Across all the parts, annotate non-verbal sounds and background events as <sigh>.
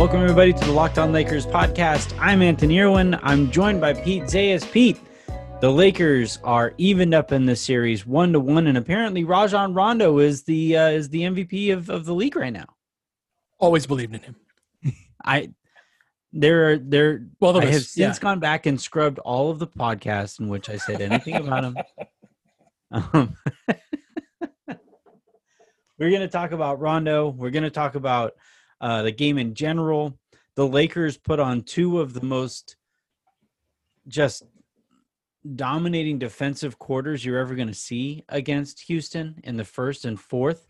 Welcome, everybody, to the Locked On Lakers podcast. I'm Anthony Irwin. I'm joined by Pete Zayas. Pete, the Lakers are evened up in this series, one to one, and apparently Rajon Rondo is the uh, is the MVP of, of the league right now. Always believed in him. I there are there. Well, I have since yeah. gone back and scrubbed all of the podcasts in which I said anything about him. Um, <laughs> we're going to talk about Rondo. We're going to talk about uh, the game in general. The Lakers put on two of the most just dominating defensive quarters you're ever going to see against Houston in the first and fourth.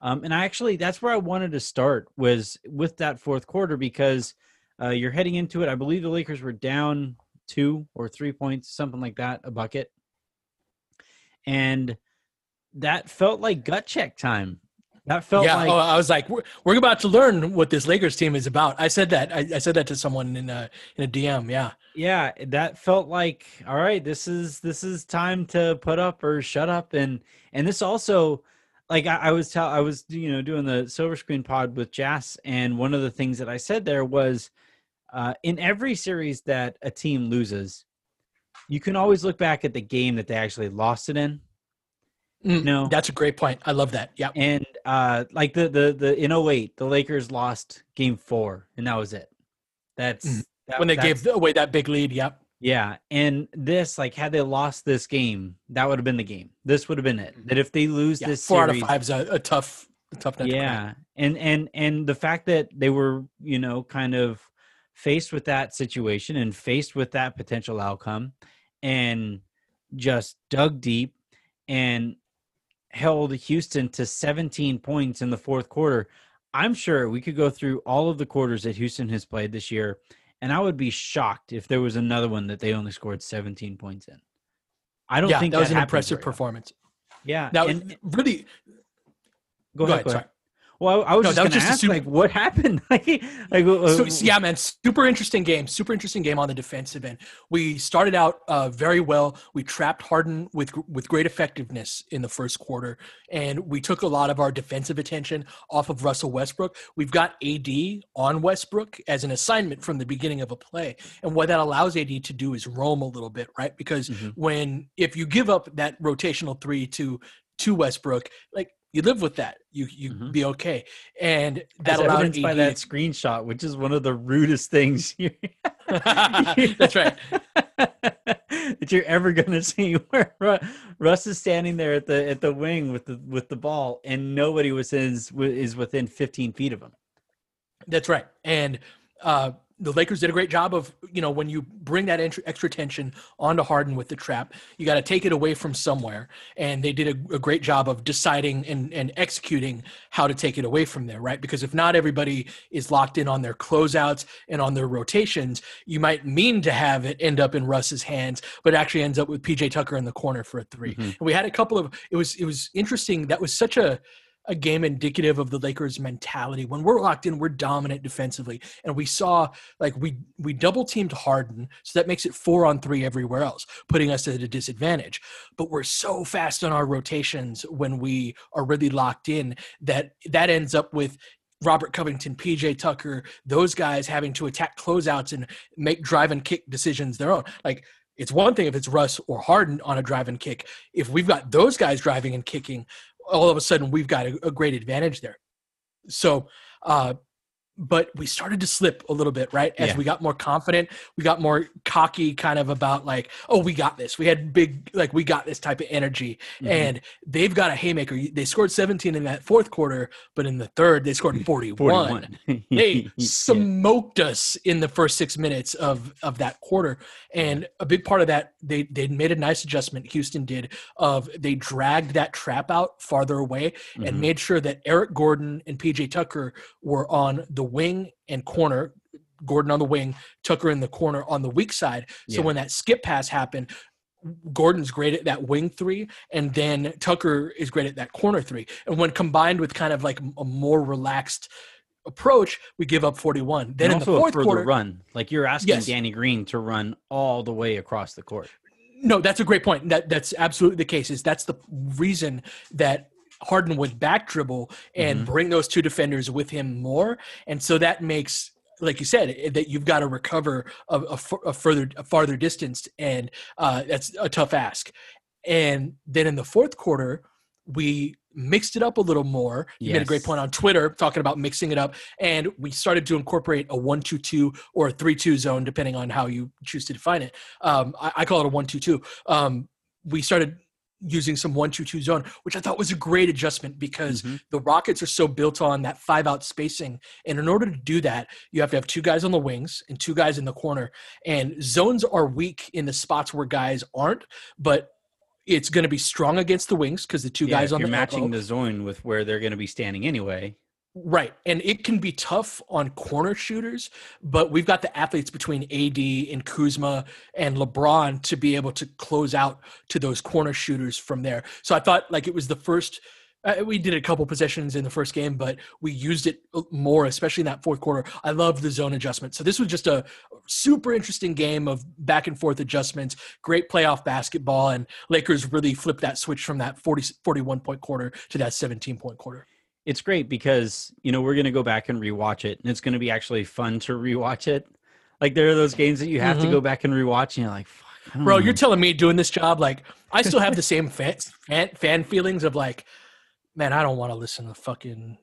Um, and I actually, that's where I wanted to start was with that fourth quarter because uh, you're heading into it. I believe the Lakers were down two or three points, something like that, a bucket. And that felt like gut check time that felt yeah. Like, oh, I was like, we're, we're about to learn what this Lakers team is about. I said that. I, I said that to someone in a in a DM. Yeah. Yeah, that felt like all right. This is this is time to put up or shut up, and and this also, like I, I was tell I was you know doing the silver screen pod with Jazz, and one of the things that I said there was, uh, in every series that a team loses, you can always look back at the game that they actually lost it in Mm, no, that's a great point. I love that. Yeah. And uh like the the the in 08, the Lakers lost game 4 and that was it. That's mm. that, when they gave away that big lead, yep. Yeah, and this like had they lost this game, that would have been the game. This would have been it. That if they lose yeah, this four series, out of five is a, a tough a tough Yeah. And and and the fact that they were, you know, kind of faced with that situation and faced with that potential outcome and just dug deep and held Houston to 17 points in the fourth quarter. I'm sure we could go through all of the quarters that Houston has played this year, and I would be shocked if there was another one that they only scored 17 points in. I don't yeah, think that, that was an impressive performance. Yeah. Now, and, really, go, go ahead. Go ahead. Well, I, I was no, just going to ask, super, like, what <laughs> happened? like, like uh, so, yeah, man, super interesting game. Super interesting game on the defensive end. We started out uh, very well. We trapped Harden with with great effectiveness in the first quarter, and we took a lot of our defensive attention off of Russell Westbrook. We've got AD on Westbrook as an assignment from the beginning of a play, and what that allows AD to do is roam a little bit, right? Because mm-hmm. when if you give up that rotational three to to Westbrook, like you live with that. You you mm-hmm. be okay, and that evidenced by that screenshot, which is one of the rudest things. <laughs> <laughs> That's right. <laughs> that you're ever gonna see. Where Russ is standing there at the at the wing with the with the ball, and nobody was is is within 15 feet of him. That's right, and uh, the Lakers did a great job of, you know, when you bring that extra tension onto Harden with the trap, you got to take it away from somewhere. And they did a, a, great job of deciding and, and executing how to take it away from there, right? Because if not everybody is locked in on their closeouts and on their rotations, you might mean to have it end up in Russ's hands, but actually ends up with PJ Tucker in the corner for a 3 mm-hmm. And we had a couple of, it was, it was interesting. That was such a, a game indicative of the Lakers mentality. When we're locked in, we're dominant defensively. And we saw like we we double teamed Harden, so that makes it four on three everywhere else, putting us at a disadvantage. But we're so fast on our rotations when we are really locked in that that ends up with Robert Covington, PJ Tucker, those guys having to attack closeouts and make drive and kick decisions their own. Like it's one thing if it's Russ or Harden on a drive and kick. If we've got those guys driving and kicking, all of a sudden we've got a, a great advantage there. So uh, but we started to slip a little bit, right? As yeah. we got more confident, we got more cocky, kind of about like, oh, we got this. We had big, like, we got this type of energy. Mm-hmm. And they've got a haymaker. They scored 17 in that fourth quarter, but in the third, they scored 41. 41. <laughs> they smoked yeah. us in the first six minutes of, of that quarter. And a big part of that, they, they made a nice adjustment, Houston did, of they dragged that trap out farther away mm-hmm. and made sure that Eric Gordon and PJ Tucker were on the wing and corner. Gordon on the wing, Tucker in the corner on the weak side. So yeah. when that skip pass happened, Gordon's great at that wing three, and then Tucker is great at that corner three. And when combined with kind of like a more relaxed approach, we give up 41. Then and in the fourth quarter, run, like you're asking yes. Danny Green to run all the way across the court. No, that's a great point. That that's absolutely the case. Is that's the reason that Harden would back dribble and mm-hmm. bring those two defenders with him more. And so that makes like you said, that you've got to recover a, a, a further, a farther distance, and uh, that's a tough ask. And then in the fourth quarter, we mixed it up a little more. You yes. made a great point on Twitter talking about mixing it up, and we started to incorporate a one-two-two or a three-two zone, depending on how you choose to define it. Um, I, I, call it a one-two-two. Um, we started using some one-two-two zone, which I thought was a great adjustment because mm-hmm. the Rockets are so built on that five-out spacing, and in order to do that, you have to have two guys on the wings and two guys in the corner. And zones are weak in the spots where guys aren't, but it's going to be strong against the wings because the two yeah, guys on you're the matching elbow. the zone with where they're going to be standing anyway. Right. And it can be tough on corner shooters, but we've got the athletes between AD and Kuzma and LeBron to be able to close out to those corner shooters from there. So I thought like it was the first uh, we did a couple possessions in the first game, but we used it more, especially in that fourth quarter. I love the zone adjustment. So this was just a super interesting game of back and forth adjustments, great playoff basketball, and Lakers really flipped that switch from that 40, 41 point quarter to that 17 point quarter. It's great because, you know, we're going to go back and rewatch it, and it's going to be actually fun to rewatch it. Like there are those games that you have mm-hmm. to go back and rewatch, and you're like, Bro, know. you're telling me doing this job, like I still have the same fan, fan, fan feelings of like, man, I don't want to listen to fucking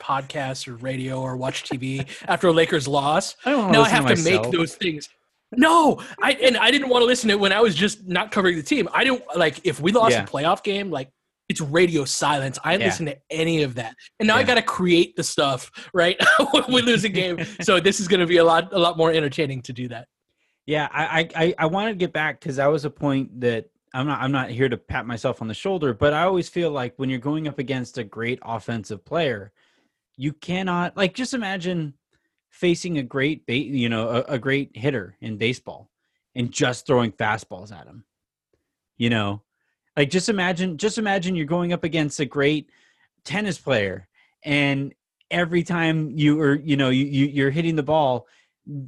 podcasts or radio or watch TV after a Lakers loss. I now I have to, to make those things. No, I and I didn't want to listen to it when I was just not covering the team. I didn't like if we lost yeah. a playoff game, like it's radio silence. I didn't yeah. listen to any of that. And now yeah. I got to create the stuff, right? when we lose a game. <laughs> so this is going to be a lot a lot more entertaining to do that. Yeah, I I I wanted to get back cuz that was a point that I'm not I'm not here to pat myself on the shoulder, but I always feel like when you're going up against a great offensive player, you cannot like just imagine facing a great bait, you know, a, a great hitter in baseball and just throwing fastballs at him. You know, like just imagine just imagine you're going up against a great tennis player and every time you are you know you, you you're hitting the ball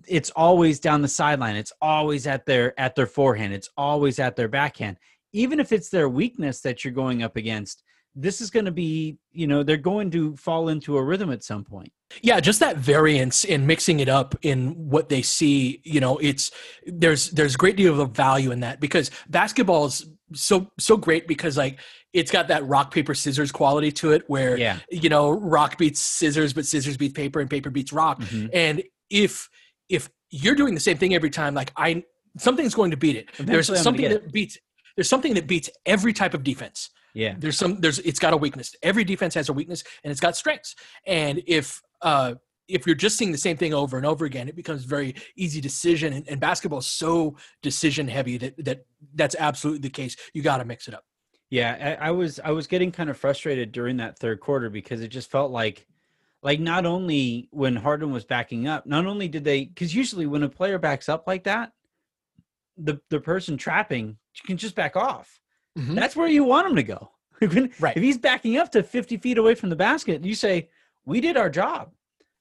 it's always down the sideline. It's always at their at their forehand. It's always at their backhand. Even if it's their weakness that you're going up against this is going to be you know they're going to fall into a rhythm at some point yeah just that variance in mixing it up in what they see you know it's there's there's a great deal of value in that because basketball is so so great because like it's got that rock paper scissors quality to it where yeah. you know rock beats scissors but scissors beats paper and paper beats rock mm-hmm. and if if you're doing the same thing every time, like I something's going to beat it. Eventually there's something that it. beats there's something that beats every type of defense. Yeah. There's some there's it's got a weakness. Every defense has a weakness and it's got strengths. And if uh if you're just seeing the same thing over and over again, it becomes very easy decision. And, and basketball is so decision heavy that that that's absolutely the case. You got to mix it up. Yeah, I, I was I was getting kind of frustrated during that third quarter because it just felt like like not only when Harden was backing up, not only did they because usually when a player backs up like that, the the person trapping can just back off. Mm-hmm. That's where you want him to go. <laughs> right. If he's backing up to 50 feet away from the basket, you say, We did our job.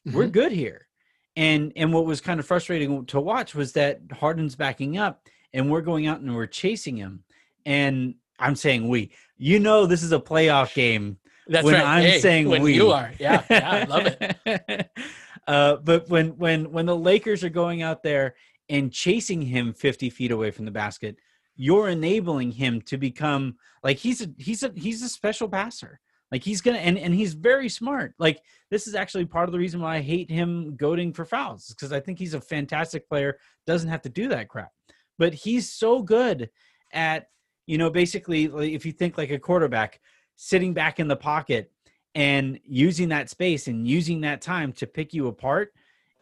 Mm-hmm. We're good here. And and what was kind of frustrating to watch was that Harden's backing up and we're going out and we're chasing him. And I'm saying we. You know this is a playoff game that's when right. I'm hey, saying when we. you are, yeah, yeah, I love it. <laughs> uh, but when when when the Lakers are going out there and chasing him 50 feet away from the basket, you're enabling him to become like he's a he's a he's a special passer. Like he's gonna and, and he's very smart. Like this is actually part of the reason why I hate him goading for fouls, because I think he's a fantastic player, doesn't have to do that crap. But he's so good at, you know, basically if you think like a quarterback, sitting back in the pocket and using that space and using that time to pick you apart.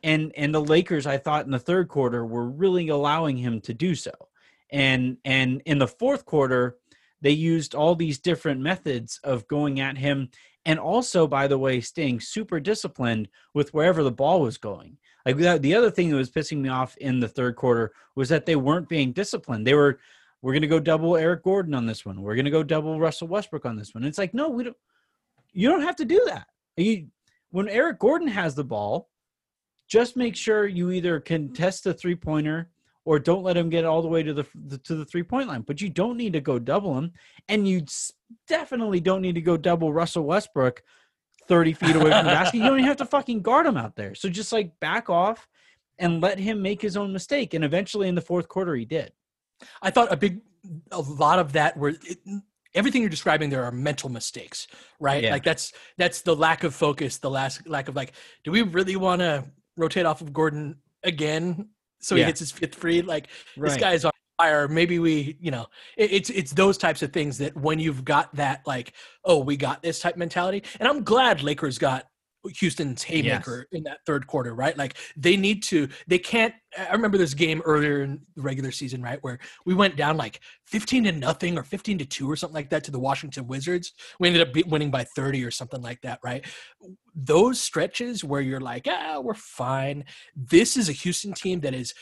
And and the Lakers, I thought in the third quarter, were really allowing him to do so. And and in the fourth quarter, they used all these different methods of going at him and also by the way staying super disciplined with wherever the ball was going like the other thing that was pissing me off in the third quarter was that they weren't being disciplined they were we're going to go double Eric Gordon on this one. We're going to go double Russell Westbrook on this one. it's like, no, we don't. You don't have to do that. You, when Eric Gordon has the ball, just make sure you either contest the three pointer or don't let him get all the way to the, the to the three point line. But you don't need to go double him, and you definitely don't need to go double Russell Westbrook 30 feet away from the basket. You don't even have to fucking guard him out there. So just like back off and let him make his own mistake. And eventually in the fourth quarter, he did. I thought a big, a lot of that were it, everything you're describing. There are mental mistakes, right? Yeah. Like that's that's the lack of focus, the last lack of like, do we really want to rotate off of Gordon again so he Yeah. hits his fifth free? Like this guy's on fire. Maybe we, you know, it, it's it's those types of things that when you've got that like, oh, we got this type mentality, and I'm glad Lakers got Houston's haymaker in that third quarter, right? Like they need to, they can't. I remember this game earlier in the regular season, right, where we went down like 15 to nothing or 15 to two or something like that to the Washington Wizards. We ended up winning by 30 or something like that, right? Those stretches where you're like, ah, we're fine. This is a Houston team that is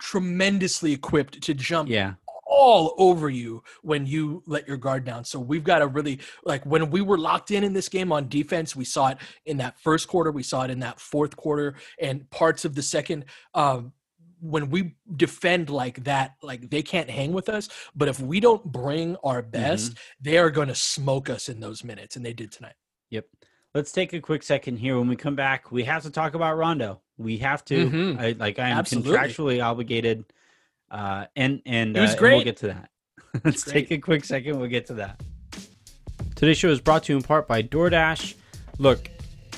tremendously equipped to jump Yeah. All over you when you let your guard down. So we've got to really like when we were locked in in this game on defense, we saw it in that first quarter, we saw it in that fourth quarter, and parts of the second. Um, when we defend like that, like they can't hang with us. But if we don't bring our best, they are going to smoke us in those minutes, and they did tonight. Yep. Let's take a quick second here. When we come back, we have to talk about Rondo. We have to. Mhm. I, like I am Absolutely. contractually obligated. Uh, and and, It was uh, and we'll get to that. <laughs> Let's great. take a quick second. We'll get to that. Today's show is brought to you in part by DoorDash. Look,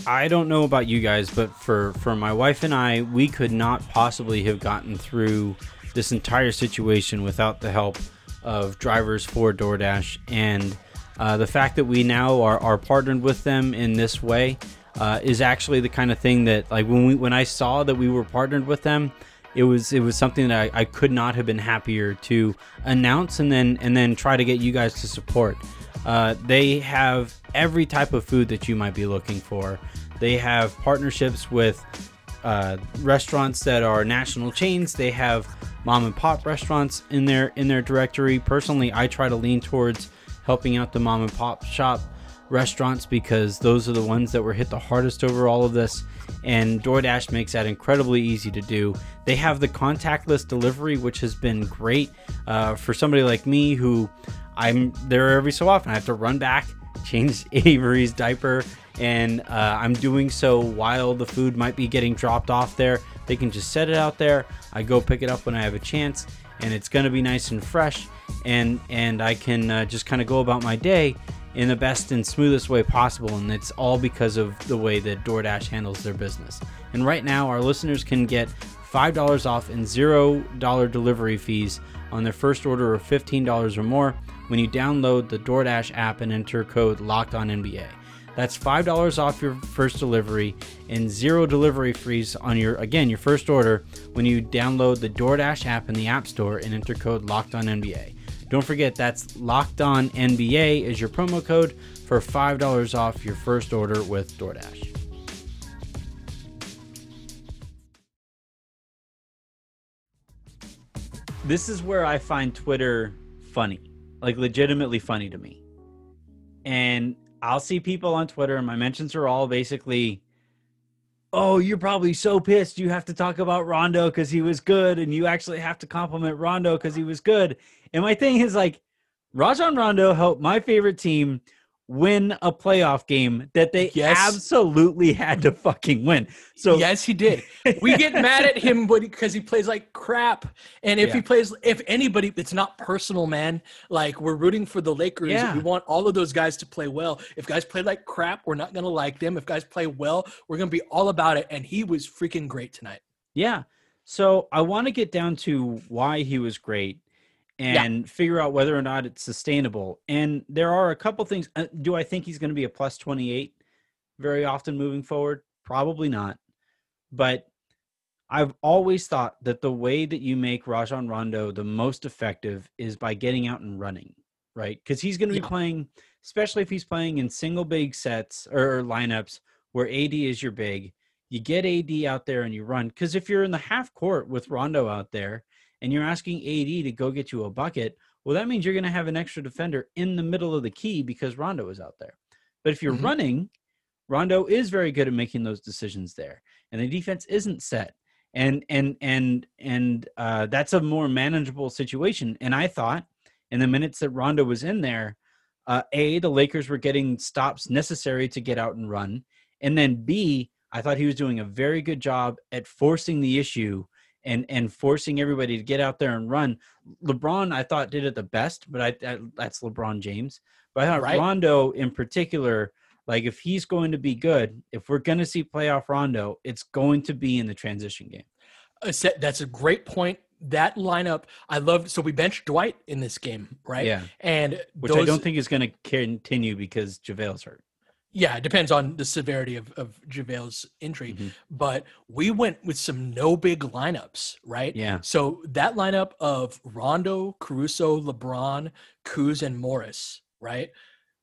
I don't know about you guys, but for for my wife and I, we could not possibly have gotten through this entire situation without the help of drivers for DoorDash and uh, the fact that we now are, are partnered with them in this way uh, is actually the kind of thing that like when we when I saw that we were partnered with them it was it was something that I, I could not have been happier to announce and then and then try to get you guys to support. Uh, they have every type of food that you might be looking for. They have partnerships with uh, restaurants that are national chains. They have mom and pop restaurants in their in their directory. Personally, I try to lean towards helping out the mom and pop shop restaurants because those are the ones that were hit the hardest over all of this. And DoorDash makes that incredibly easy to do. They have the contactless delivery, which has been great uh, for somebody like me who I'm there every so often. I have to run back, <laughs> change Avery's diaper, and uh, I'm doing so while the food might be getting dropped off there. They can just set it out there. I go pick it up when I have a chance, and it's going to be nice and fresh. And and I can uh, just kind of go about my day in the best and smoothest way possible. And it's all because of the way that DoorDash handles their business. And right now, our listeners can get $5 off and $0 delivery fees on their first order of $15 or more when you download the DoorDash app and enter code Locked On NBA. That's $5 off your first delivery and zero delivery fees on your, again, your first order when you download the DoorDash app in the App Store and enter code Locked On NBA. Don't forget that's Locked On NBA is your promo code for $5 off your first order with DoorDash. This is where I find Twitter funny, like legitimately funny to me. And I'll see people on Twitter, and my mentions are all basically, "Oh, you're probably so pissed you have to talk about Rondo because he was good, and you actually have to compliment Rondo because he was good." And my thing is like, Rajon Rondo helped my favorite team win a playoff game that they Yes. absolutely had to fucking win. So yes, he did. We get <laughs> mad at him because he plays like crap. And if Yeah. he plays, if anybody, it's not personal, man. Like we're rooting for the Lakers. Yeah. We want all of those guys to play well. If guys play like crap, we're not going to like them. If guys play well, we're going to be all about it. And he was freaking great tonight. Yeah. So I want to get down to why he was great and figure out whether or not it's sustainable. And there are a couple things. Uh, do I think he's going to be a plus 28 very often moving forward? Probably not. But I've always thought that the way that you make Rajon Rondo the most effective is by getting out and running, right? Because he's going to be Yeah. playing, especially if he's playing in single big sets or lineups where AD is your big. You get AD out there and you run. Because if you're in the half court with Rondo out there and you're asking AD to go get you a bucket, well, that means you're going to have an extra defender in the middle of the key because Rondo is out there. But if you're Mhm. running, Rondo is very good at making those decisions there, and the defense isn't set, and and and and uh, that's a more manageable situation. And I thought, in the minutes that Rondo was in there, uh, a the Lakers were getting stops necessary to get out and run, and then b I thought he was doing a very good job at forcing the issue and and forcing everybody to get out there and run. LeBron, I thought, did it the best, but I, I that's LeBron James. But I thought Right. Rondo in particular, like if he's going to be good, if we're going to see playoff Rondo, it's going to be in the transition game. Uh, That's a great point. That lineup, I love. So we benched Dwight in this game, right? Yeah, And which I don't think is going to continue because JaVale's hurt. Yeah, it depends on the severity of, of JaVale's injury. Mhm. But we went with some no big lineups, right? Yeah, So that lineup of Rondo, Caruso, LeBron, Kuz, and Morris, right?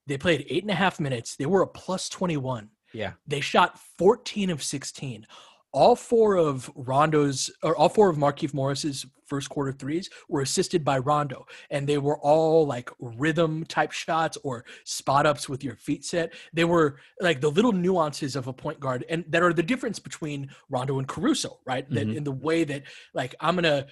They played eight and a half minutes. They were a plus 21. yeah, They shot 14 of 16. All four of Rondo's, or all four of Markieff Morris's first quarter threes were assisted by Rondo. And they were all like rhythm type shots or spot ups with your feet set. They were like the little nuances of a point guard and that are the difference between Rondo and Caruso, right? That Mhm. in the way that like I'm to,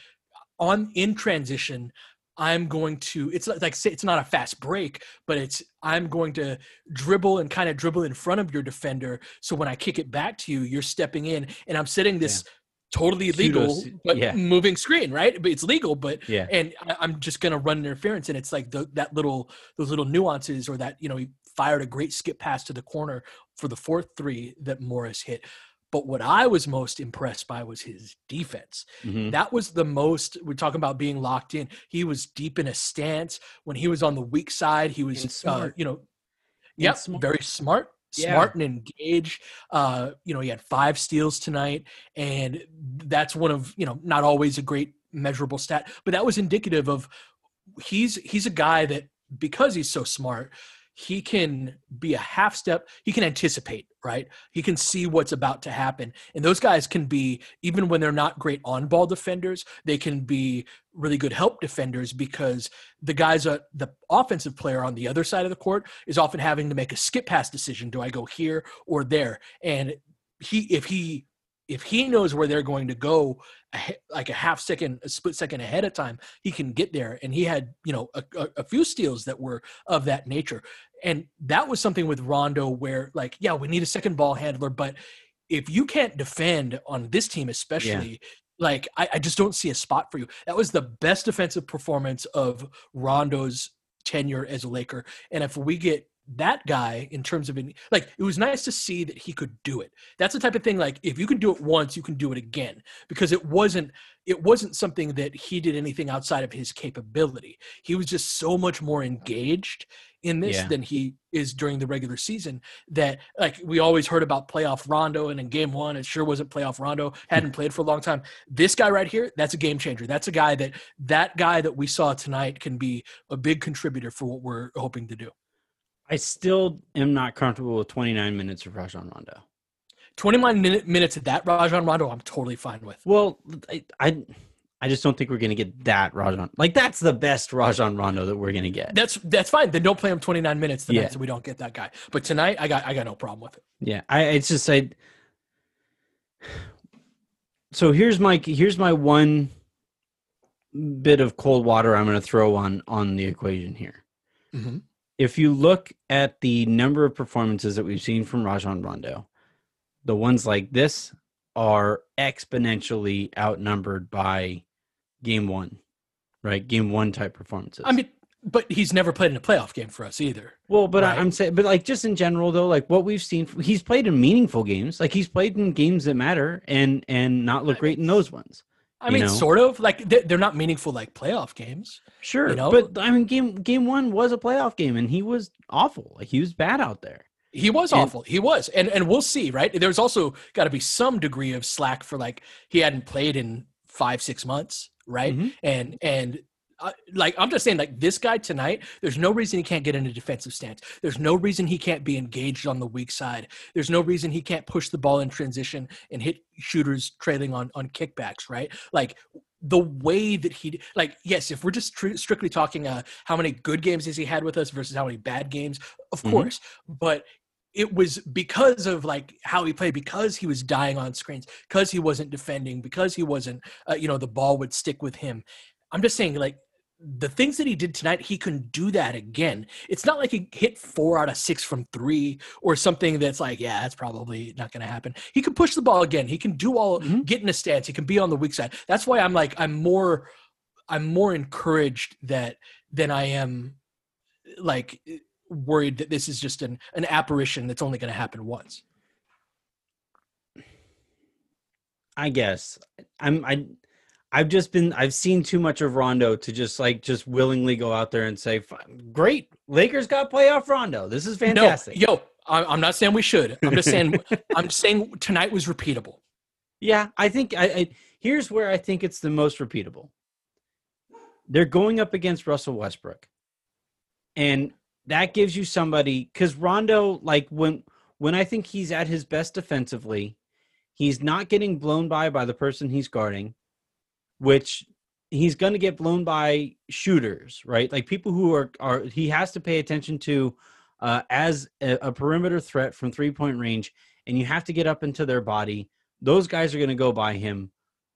on in transition, I'm going to it's like say it's not a fast break, but it's I'm going to dribble and kind of dribble in front of your defender. So when I kick it back to you, you're stepping in and I'm setting this totally legal but yeah. moving screen, right? But it's legal, but yeah, and I'm just gonna run interference, and it's like the, that little those little nuances, or that you know he fired a great skip pass to the corner for the fourth three that Morris hit. But what I was most impressed by was his defense. Mhm. That was the most. We're talking about being locked in. He was deep in a stance. When he was on the weak side, he was, uh, you know, yep, smart. very smart, Yeah. smart and engaged. Uh, you know, he had five steals tonight, and that's one of you know not always a great measurable stat, but that was indicative of he's he's a guy that because he's so smart he can be a half step he can anticipate right? He can see what's about to happen. And those guys can be even when they're not great on ball defenders they can be really good help defenders because the guys uh, the offensive player on the other side of the court is often having to make a skip pass decision. Do i go here or there? And he if he if he knows where they're going to go like a half second a split second ahead of time he can get there and he had you know a, a, a few steals that were of that nature. And that was something with rondo where like yeah we need a second ball handler but if you can't defend on this team especially like I, I just don't see a spot for you. That was the best defensive performance of rondo's tenure as a laker. And if we get that guy in terms of like it was nice to see that he could do it. That's the type of thing like if you can do it once you can do it again because it wasn't it wasn't something that he did anything outside of his capability. He was just so much more engaged in this Yeah. than he is during the regular season that like we always heard about playoff rondo and in game one it sure wasn't playoff rondo hmm. hadn't played for a long time. This guy right here that's a game changer. That's a guy that that guy that we saw tonight can be a big contributor for what we're hoping to do I still am not comfortable with 29 minutes of Rajon Rondo. 29 minute, minutes of that Rajon Rondo, I'm totally fine with. Well, I, I, I just don't think we're going to get that Rajon. Like that's the best Rajon Rondo that we're going to get. That's that's fine. Then don't play him 29 minutes Yeah. so we don't get that guy. But tonight, I got I got no problem with it. Yeah, I it's just I. So here's my here's my one bit of cold water I'm going to throw on on the equation here. Mm-hmm. If you look at the number of performances that we've seen from Rajon Rondo, the ones like this are exponentially outnumbered by game one, right? Game one type performances. I mean, but he's never played in a playoff game for us either. Well, but Right. I, I'm saying, but like just in general though, like what we've seen, he's played in meaningful games. Like he's played in games that matter, and and not look great in those ones. I mean, know? sort of like they're, they're not meaningful like playoff games. Sure, You know? but I mean, game game one was a playoff game, and he was awful. Like he was bad out there. He was And- awful. He was, and and we'll see. Right? There's also got to be some degree of slack for like he hadn't played in five six months, right? Mhm. And and. Uh, like I'm just saying, like this guy tonight, there's no reason he can't get in a defensive stance. There's no reason he can't be engaged on the weak side. There's no reason he can't push the ball in transition and hit shooters trailing on on kickbacks. Right? Like the way that he like yes if we're just tr- strictly talking uh how many good games has he had with us versus how many bad games of Mhm. course but it was because of like how he played because he was dying on screens because he wasn't defending because he wasn't uh, you know the ball would stick with him i'm just saying like the things that he did tonight, he can do that again. It's not like he hit four out of six from three or something that's like, yeah, that's probably not going to happen. He can push the ball again. He can do all, Mhm. get in a stance. He can be on the weak side. That's why I'm like, I'm more, I'm more encouraged that than I am like worried that this is just an, an apparition that's only going to happen once. I guess I'm I I've just been I've seen too much of Rondo to just like just willingly go out there and say, "Great, Lakers got playoff Rondo. This is fantastic." No, yo, I- I'm not saying we should. I'm just saying, <laughs> I'm saying tonight was repeatable. Yeah, I think I, I here's where I think it's the most repeatable. They're going up against Russell Westbrook. And that gives you somebody cuz Rondo like when when I think he's at his best defensively, he's not getting blown by by the person he's guarding, which he's going to get blown by shooters, right? Like people who are are he has to pay attention to uh, as a, a perimeter threat from three point range, and you have to get up into their body those guys are going to go by him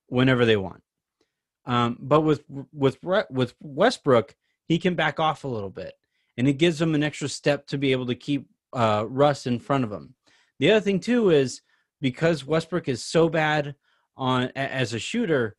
whenever they want. Um, but with with with Westbrook, he can back off a little bit, and it gives him an extra step to be able to keep uh, Russ in front of him. The other thing too is because Westbrook is so bad on as a shooter,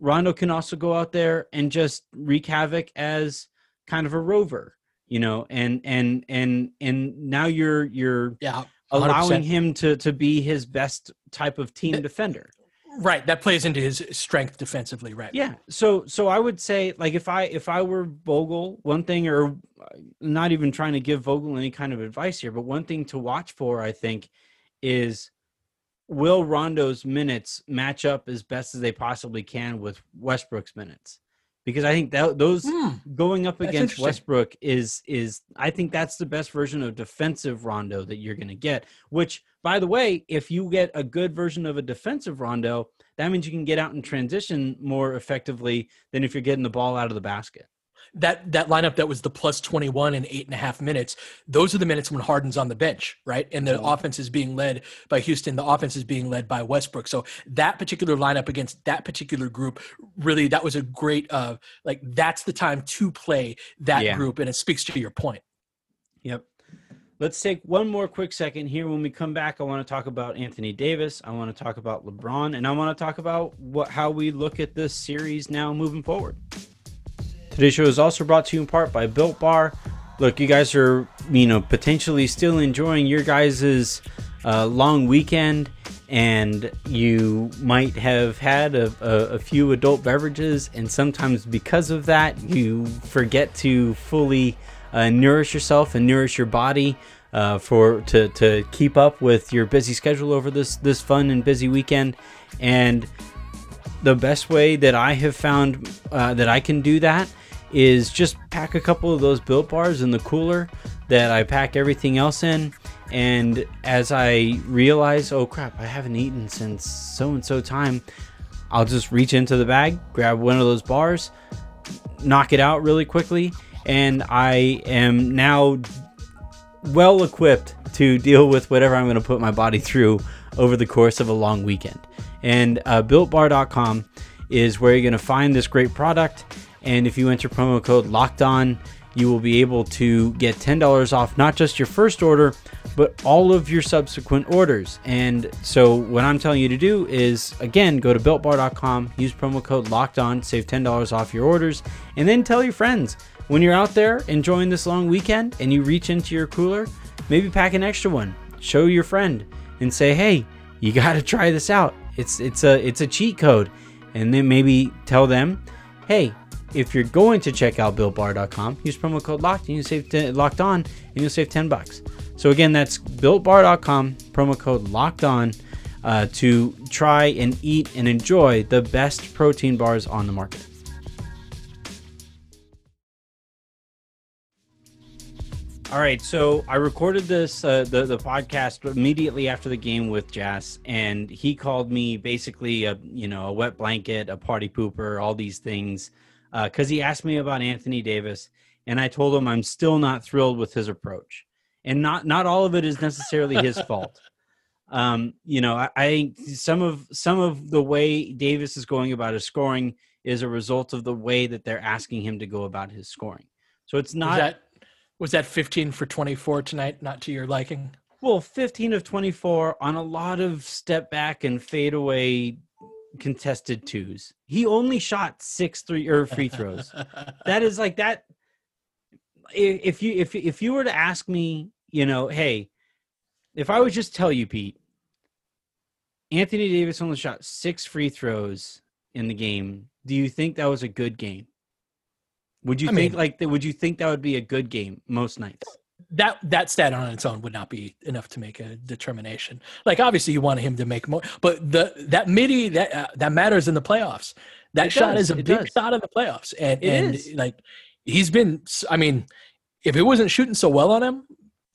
Rondo can also go out there and just wreak havoc as kind of a rover, you know, and and and and now you're you're Yeah, allowing him to to be his best type of team defender. right. That plays into his strength defensively, right? Yeah. So so I would say like if I if I were Vogel, one thing or not even trying to give Vogel any kind of advice here, but one thing to watch for I think is will Rondo's minutes match up as best as they possibly can with Westbrook's minutes? Because I think that those Hmm. going up against. Westbrook is is I think that's the best version of defensive Rondo that you're going to get. Which, by the way, if you get a good version of a defensive Rondo, that means you can get out and transition more effectively than if you're getting the ball out of the basket. That that lineup that was the plus twenty one in eight and a half minutes. Those are the minutes when Harden's on the bench, right? And the offense is being led by Houston. The offense is being led by Westbrook. So that particular lineup against that particular group, really, that was a great. uh Like that's the time to play that Yeah. group, and it speaks to your point. Yep. Let's take one more quick second here. When we come back, I want to talk about Anthony Davis. I want to talk about LeBron, and I want to talk about what how we look at this series now moving forward. Today's show is also brought to you in part by Built Bar. Look, you guys are, you know, potentially still enjoying your guys' uh, long weekend, and you might have had a, a, a few adult beverages, and sometimes because of that, you forget to fully uh, nourish yourself and nourish your body uh, for to, to keep up with your busy schedule over this this fun and busy weekend. And the best way that I have found uh, that I can do that is just pack a couple of those built bars in the cooler that I pack everything else in. And as I realize, oh crap, I haven't eaten since so and so time, I'll just reach into the bag, grab one of those bars, knock it out really quickly, and I am now well equipped to deal with whatever I'm going to put my body through over the course of a long weekend. And uh, builtbar.com is where you're going to find this great product. And if you enter promo code locked on, you will be able to get $10 off not just your first order, but all of your subsequent orders. And so, what I'm telling you to do is again, go to builtbar.com, use promo code locked on, save $10 off your orders, and then tell your friends when you're out there enjoying this long weekend and you reach into your cooler, maybe pack an extra one. Show your friend and say, "Hey, you got to try this out. It's it's a it's a cheat code." And then maybe tell them, "Hey, if you're going to check out builtbar.com, use promo code locked and you save t- locked on and you'll save 10 bucks." So again, that's builtbar.com, promo code locked on uh, to try and eat and enjoy the best protein bars on the market. All right, so I recorded this uh, the the podcast immediately after the game with Jazz, and he called me basically a you know a wet blanket, a party pooper, all these things, because he asked me about Anthony Davis, and I told him I'm still not thrilled with his approach, and not not all of it is necessarily his <laughs> fault. Um, you know, I, I some of some of the way Davis is going about his scoring is a result of the way that they're asking him to go about his scoring. So it's not Was that was that 15 for 24 tonight? Not to your liking. well 15 of 24 on a lot of step back and fade away contested twos. He only shot six three or free throws. that is like that if you if if you were to ask me you know hey if i would just tell you pete anthony davis only shot six free throws in the game do you think that was a good game would you I think mean- like that would you think that would be a good game most nights that that stat on its own would not be enough to make a determination. Like obviously you want him to make more, but the that midi that uh, that matters in the playoffs. That It shot does, is a big does. shot in the playoffs, and It and is. like he's been. I mean, if it wasn't shooting so well on him,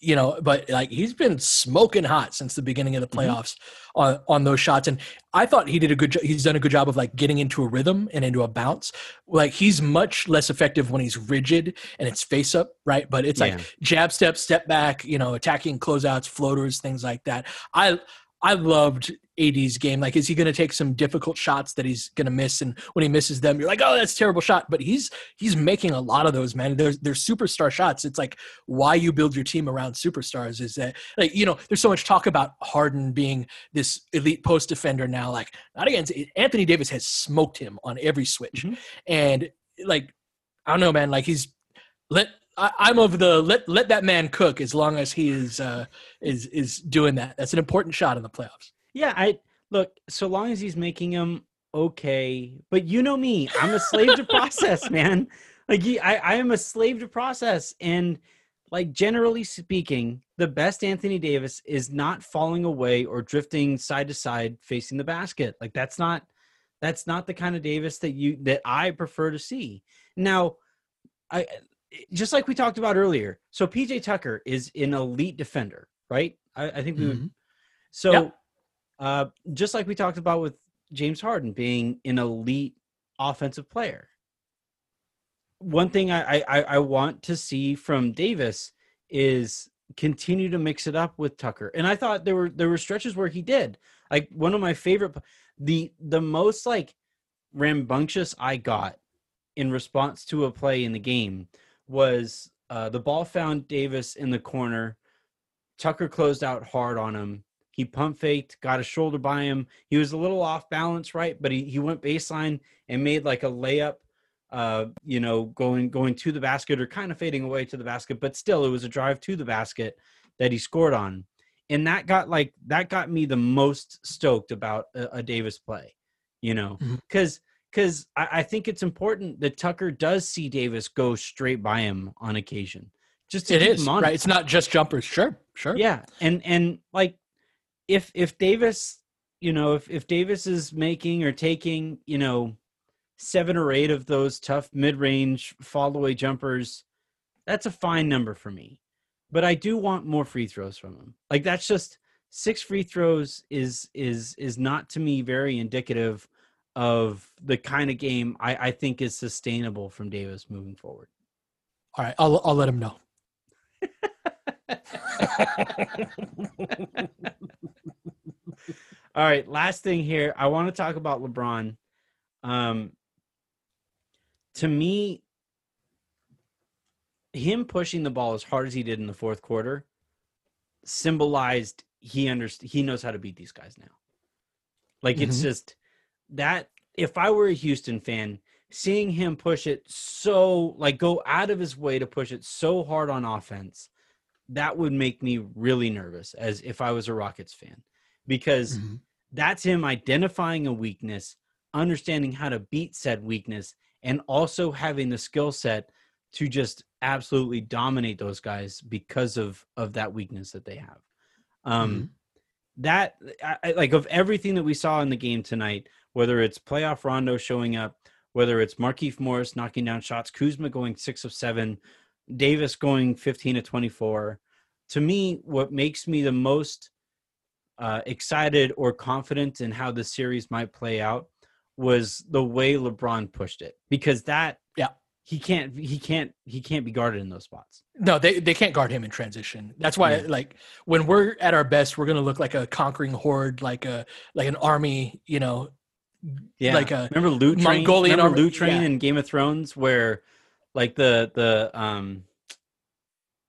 you know, but like he's been smoking hot since the beginning of the Mhm. playoffs on on those shots, and I thought he did a good. jo- He's done a good job of like getting into a rhythm and into a bounce. Like he's much less effective when he's rigid and it's face up, right? But it's like jab step, step back, you know, attacking closeouts, floaters, things like that. I I loved AD's game. Like, is he going to take some difficult shots that he's going to miss? And when he misses them, you're like, oh, that's a terrible shot. But he's he's making a lot of those, man. There's there's superstar shots. It's like why you build your team around superstars is that like you know there's so much talk about Harden being this elite post defender now. Like not against Anthony Davis has smoked him on every switch, Mhm. and like I don't know, man. Like he's let I, I'm of the let let that man cook as long as he is uh is is doing that. That's an important shot in the playoffs. Yeah i look so long as he's making them okay but you know me i'm a slave to process man. <laughs> Like he, I, I am a slave to process and like generally speaking the best anthony davis is not falling away or drifting side to side facing the basket. Like that's not that's not the kind of davis that you that i prefer to see. Now i eh, just like we talked about earlier so pj tucker is an elite defender right? I, I think we would mm-hmm. so, Yep. Uh, just like we talked about with James Harden being an elite offensive player, one thing I, I I- want to see from Davis is continue to mix it up with Tucker. And I thought there were there were stretches where he did. Like one of my favorite, the the most like rambunctious I got in response to a play in the game was uh, the ball found Davis in the corner. Tucker closed out hard on him. He pump faked, got a shoulder by him. He was a little off balance, right? But he, he went baseline and made like a layup, uh, you know, going going to the basket or kind of fading away to the basket, but still it was a drive to the basket that he scored on. And that got like that got me the most stoked about a, a Davis play, you know, because because I, I think it's important that Tucker does see Davis go straight by him on occasion. Just It is right. It's not just jumpers. Sure, sure. Yeah, and and like if if Davis, you know, if if Davis is making or taking, you know, seven or eight of those tough mid-range fall away jumpers, that's a fine number for me. But I do want more free throws from him. Like that's just six free throws is is is not to me very indicative of the kind of game I, I think is sustainable from Davis moving forward. All right, I'll I'll let him know. <laughs> <laughs> All right, last thing here. I want to talk about LeBron. Um, to me, him pushing the ball as hard as he did in the fourth quarter symbolized he underst- he knows how to beat these guys now. Like it's Mhm. just that if I were a Houston fan, seeing him push it so like go out of his way to push it so hard on offense, that would make me really nervous as if I was a Rockets fan because Mhm. that's him identifying a weakness, understanding how to beat said weakness, and also having the skill set to just absolutely dominate those guys because of of that weakness that they have. Um, that I, like of everything that we saw in the game tonight, whether it's playoff Rondo showing up, whether it's Markieff Morris knocking down shots, Kuzma going six of seven, Davis going fifteen of twenty four. To me, what makes me the most uh, excited or confident in how the series might play out was the way LeBron pushed it because that Yeah. he can't he can't he can't be guarded in those spots. No, they, they can't guard him in transition. That's why, Yeah. like, when we're at our best, we're gonna look like a conquering horde, like a like an army, you know, Yeah, like a remember Loot Train? Mongolian remember army- Loot Train yeah. in Game of Thrones, where like the the um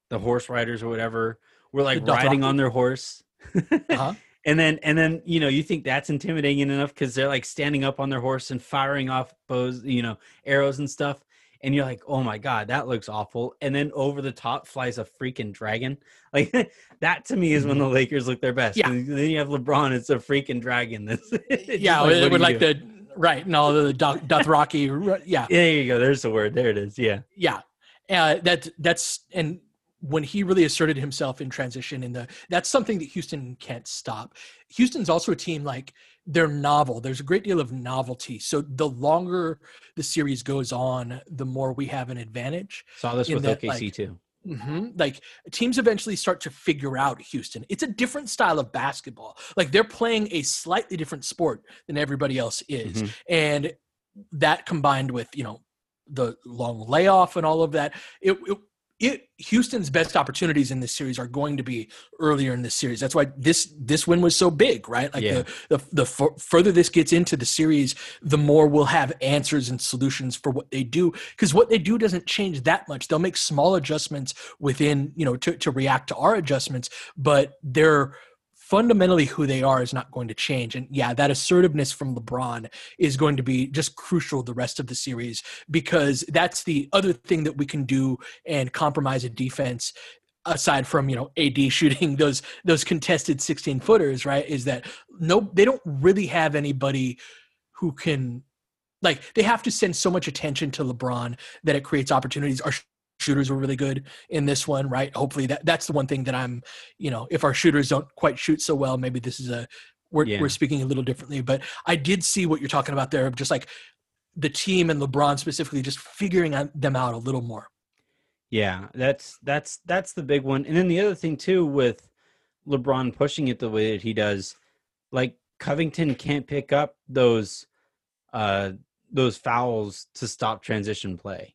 the horse riders or whatever were like riding on their horse, Uh-huh. <laughs> and then and then you know you think that's intimidating enough because they're like standing up on their horse and firing off bows, you know, arrows and stuff. And you're like, oh my god, that looks awful. And then over the top flies a freaking dragon. <laughs> Like that to me is when the Lakers look their best. Yeah. And then you have LeBron, it's a freaking dragon. <laughs> That's yeah, like, it would like do? the right and all the Doth- Dothraki. yeah, Yeah, there you go. There's the word. There it is. Yeah. yeah. Uh, that that's and when he really asserted himself in transition in the that's something that Houston can't stop. Houston's also a team like they're novel. There's a great deal of novelty. So the longer the series goes on, the more we have an advantage. Saw this with that, OKC like, too. hmm Like teams eventually start to figure out Houston. It's a different style of basketball. Like they're playing a slightly different sport than everybody else is, Mhm. and that combined with you know the long layoff and all of that, it, it it Houston's best opportunities in this series are going to be earlier in this series. That's why this this win was so big, right? Like Yeah. the the the f- further this gets into the series, the more we'll have answers and solutions for what they do. Because what they do doesn't change that much. They'll make small adjustments within, you know, to to react to our adjustments, but they're fundamentally who they are is not going to change. And yeah, that assertiveness from LeBron is going to be just crucial the rest of the series because that's the other thing that we can do and compromise a defense aside from you know AD <laughs> shooting those those contested 16 footers right is that no they don't really have anybody who can like they have to send so much attention to LeBron that it creates opportunities our shooters were really good in this one right hopefully that that's the one thing that I'm you know if our shooters don't quite shoot so well maybe this is a we're, Yeah. we're speaking a little differently but I did see what you're talking about there of just like the team and LeBron specifically just figuring them out a little more Yeah, that's that's that's the big one. And then the other thing too with LeBron pushing it the way that he does, like Covington can't pick up those uh those fouls to stop transition play.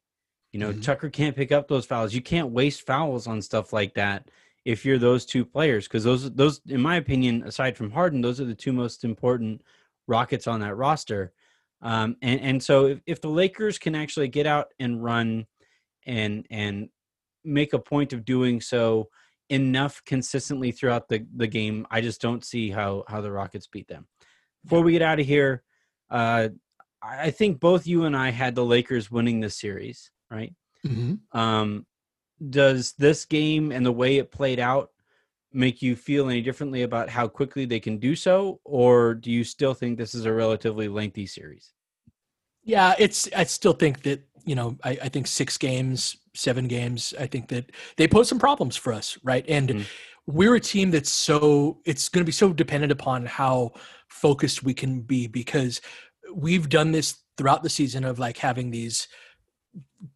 You know, Mhm. Tucker can't pick up those fouls. You can't waste fouls on stuff like that if you're those two players because those those in my opinion aside from Harden, those are the two most important rockets on that roster. Um and and so if, if the Lakers can actually get out and run and and make a point of doing so enough consistently throughout the the game i just don't see how how the rockets beat them before we get out of here uh i I think both you and i had the lakers winning this series right um does this game and the way it played out make you feel any differently about how quickly they can do so or do you still think this is a relatively lengthy series Yeah, it's. I still think that you know. I, I think six games, seven games. I think that they pose some problems for us, right? And Mhm. we're a team that's so. It's going to be so dependent upon how focused we can be because we've done this throughout the season of like having these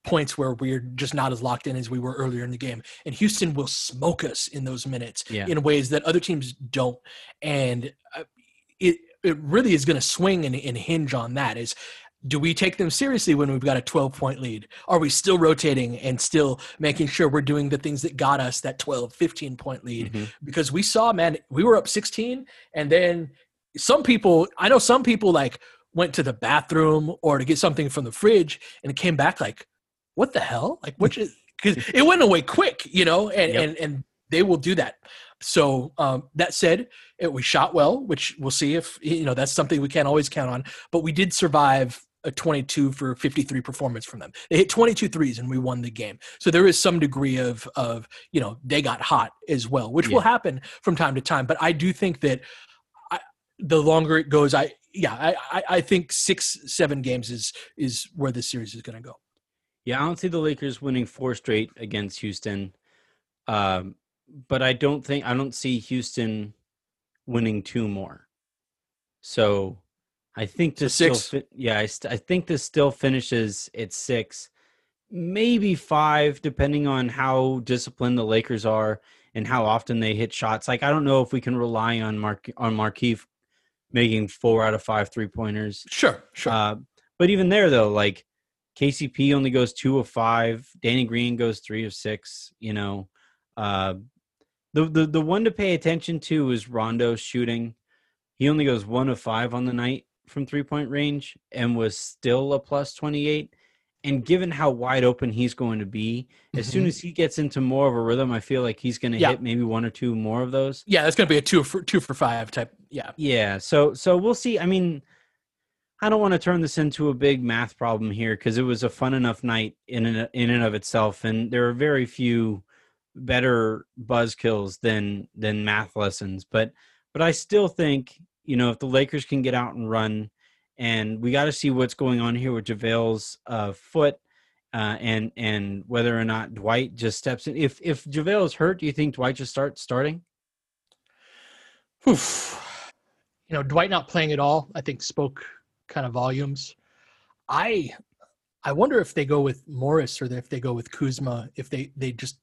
points where we're just not as locked in as we were earlier in the game and houston will smoke us in those minutes Yeah. in ways that other teams don't and uh, it it really is going to swing and, and hinge on that is do we take them seriously when we've got a 12 point lead are we still rotating and still making sure we're doing the things that got us that 12 15 point lead Mhm. because we saw man we were up 16 and then some people i know some people like went to the bathroom or to get something from the fridge and it came back like what the hell? Like what <laughs> because it went away quick you know and Yep. and and they will do that. So um, that said it, we shot well which we'll see if you know that's something we can't always count on but we did survive a 22 for 53 performance from them. They hit 22 threes and we won the game. So there is some degree of of you know they got hot as well which will happen from time to time but i do think that the longer it goes i yeah I, I i think six seven games is is where this series is going to go Yeah, I don't see the Lakers winning four straight against Houston. Um, but I don't think I don't see Houston winning two more. So I think this still six? fi- yeah, I, st- I think this still finishes at six, maybe five, depending on how disciplined the Lakers are and how often they hit shots. Like I don't know if we can rely on Mark on Markieff making four out of five three pointers. sure sure Uh, but even there, though, like KCP only goes two of five. Danny Green goes three of six. You know, uh, the the the one to pay attention to is Rondo shooting. He only goes one of five on the night from three point range and was still a plus 28. And given how wide open he's going to be, as soon Mhm. as he gets into more of a rhythm, I feel like he's going to Yeah. hit maybe one or two more of those. Yeah, that's going to be a two for two for five type. Yeah. Yeah, so so we'll see. I mean, I don't want to turn this into a big math problem here because it was a fun enough night in and, in and of itself, and there are very few better buzz kills than than math lessons. But but I still think you know if the Lakers can get out and run, and we got to see what's going on here with JaVale's uh, foot. Uh, and and whether or not Dwight just steps in. If if JaVale is hurt, do you think Dwight just starts starting? Oof. You know, Dwight not playing at all, I think spoke kind of volumes. I I wonder if they go with Morris or if they go with Kuzma, if they they just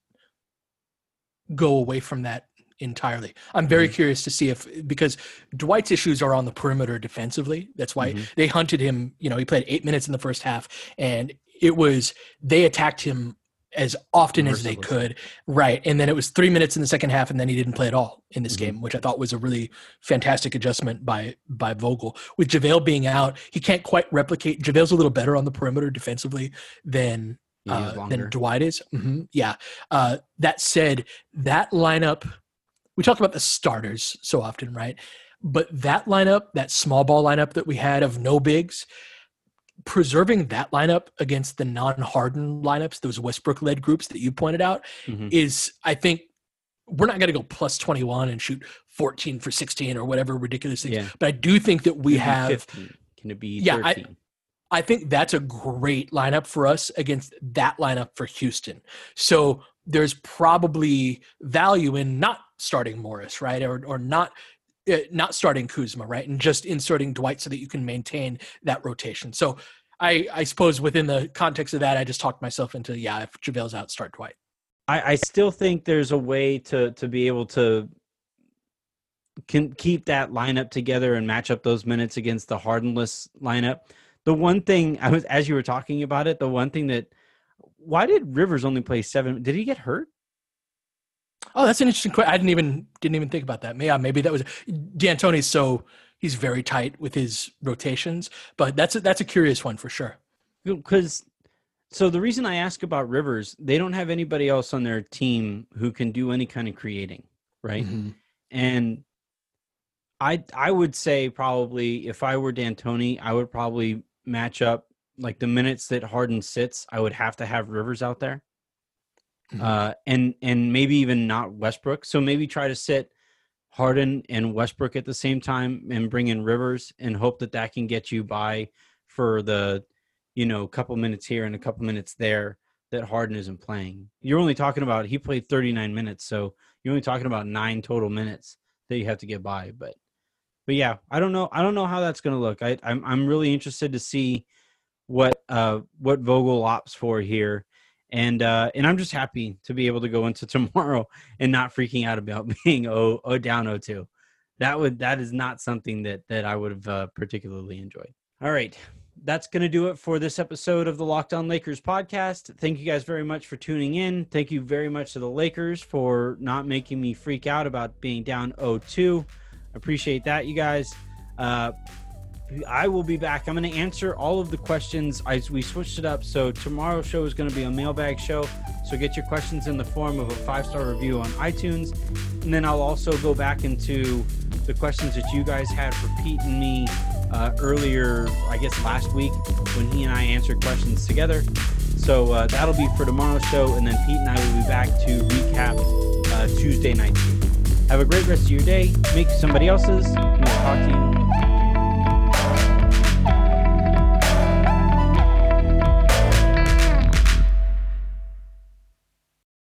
go away from that entirely. I'm very curious to see if because Dwight's issues are on the perimeter defensively. That's why Mhm. they hunted him, you know, he played 8 minutes in the first half and it was they attacked him as often as they could. Right. And then it was 3 minutes in the second half and then he didn't play at all in this Mhm. game, which I thought was a really fantastic adjustment by by Vogel. With JaVale being out, he can't quite replicate JaVale's a little better on the perimeter defensively than uh, than Dwight is. hmm Yeah. Uh, that said, that lineup, we talk about the starters so often, right? But that lineup, that small ball lineup that we had of no bigs, preserving that lineup against the non-hardened lineups, those Westbrook-led groups that you pointed out, Mhm. is I think we're not going to go plus 21 and shoot 14 for 16 or whatever ridiculous things. Yeah. But I do think that we Can it be have 15? Can it be Yeah, I- I think that's a great lineup for us against that lineup for Houston. So there's probably value in not starting Morris, right, or or not uh, not starting Kuzma, right, and just inserting Dwight so that you can maintain that rotation. So I I suppose within the context of that, I just talked myself into yeah, if JaVale's out, start Dwight. I, I still think there's a way to to be able to can keep that lineup together and match up those minutes against the hardenless lineup. The one thing I was as you were talking about it, the one thing that why did Rivers only play seven? Did he get hurt? Oh, that's an interesting question. I didn't even didn't even think about that. Yeah, maybe that was D'Antoni's so he's very tight with his rotations, but that's a, that's a curious one for sure. Because so the reason I ask about Rivers, they don't have anybody else on their team who can do any kind of creating, right? Mhm. And I I would say probably if I were D'Antoni, I would probably match up like the minutes that Harden sits. I would have to have Rivers out there, Mhm. uh, and and maybe even not Westbrook. So maybe try to sit Harden and Westbrook at the same time and bring in Rivers and hope that that can get you by for the you know couple minutes here and a couple minutes there that Harden isn't playing. You're only talking about he played 39 minutes, so you're only talking about nine total minutes that you have to get by. But but yeah, I don't know. I don't know how that's going to look. I I'm I'm really interested to see what uh what Vogel opts for here. And uh and I'm just happy to be able to go into <laughs> tomorrow and not freaking out about <laughs> being oh, oh down 0-2. That would that is not something that that I would have uh, particularly enjoyed. All right. That's going to do it for this episode of the Locked On Lakers podcast. Thank you guys very much for tuning in. Thank you very much to the Lakers for not making me freak out about being down 0-2. Appreciate that, you guys. Uh, I will be back. I'm going to answer all of the questions. I, we switched it up. So tomorrow's show is going to be a mailbag show. So get your questions in the form of a five star review on iTunes. And then I'll also go back into the questions that you guys had for Pete and me uh, earlier, I guess last week, when he and I answered questions together. So uh, that'll be for tomorrow's show. And then Pete and I will be back to recap uh, Tuesday night. Have a great rest of your day. Make somebody else's. We'll talk to you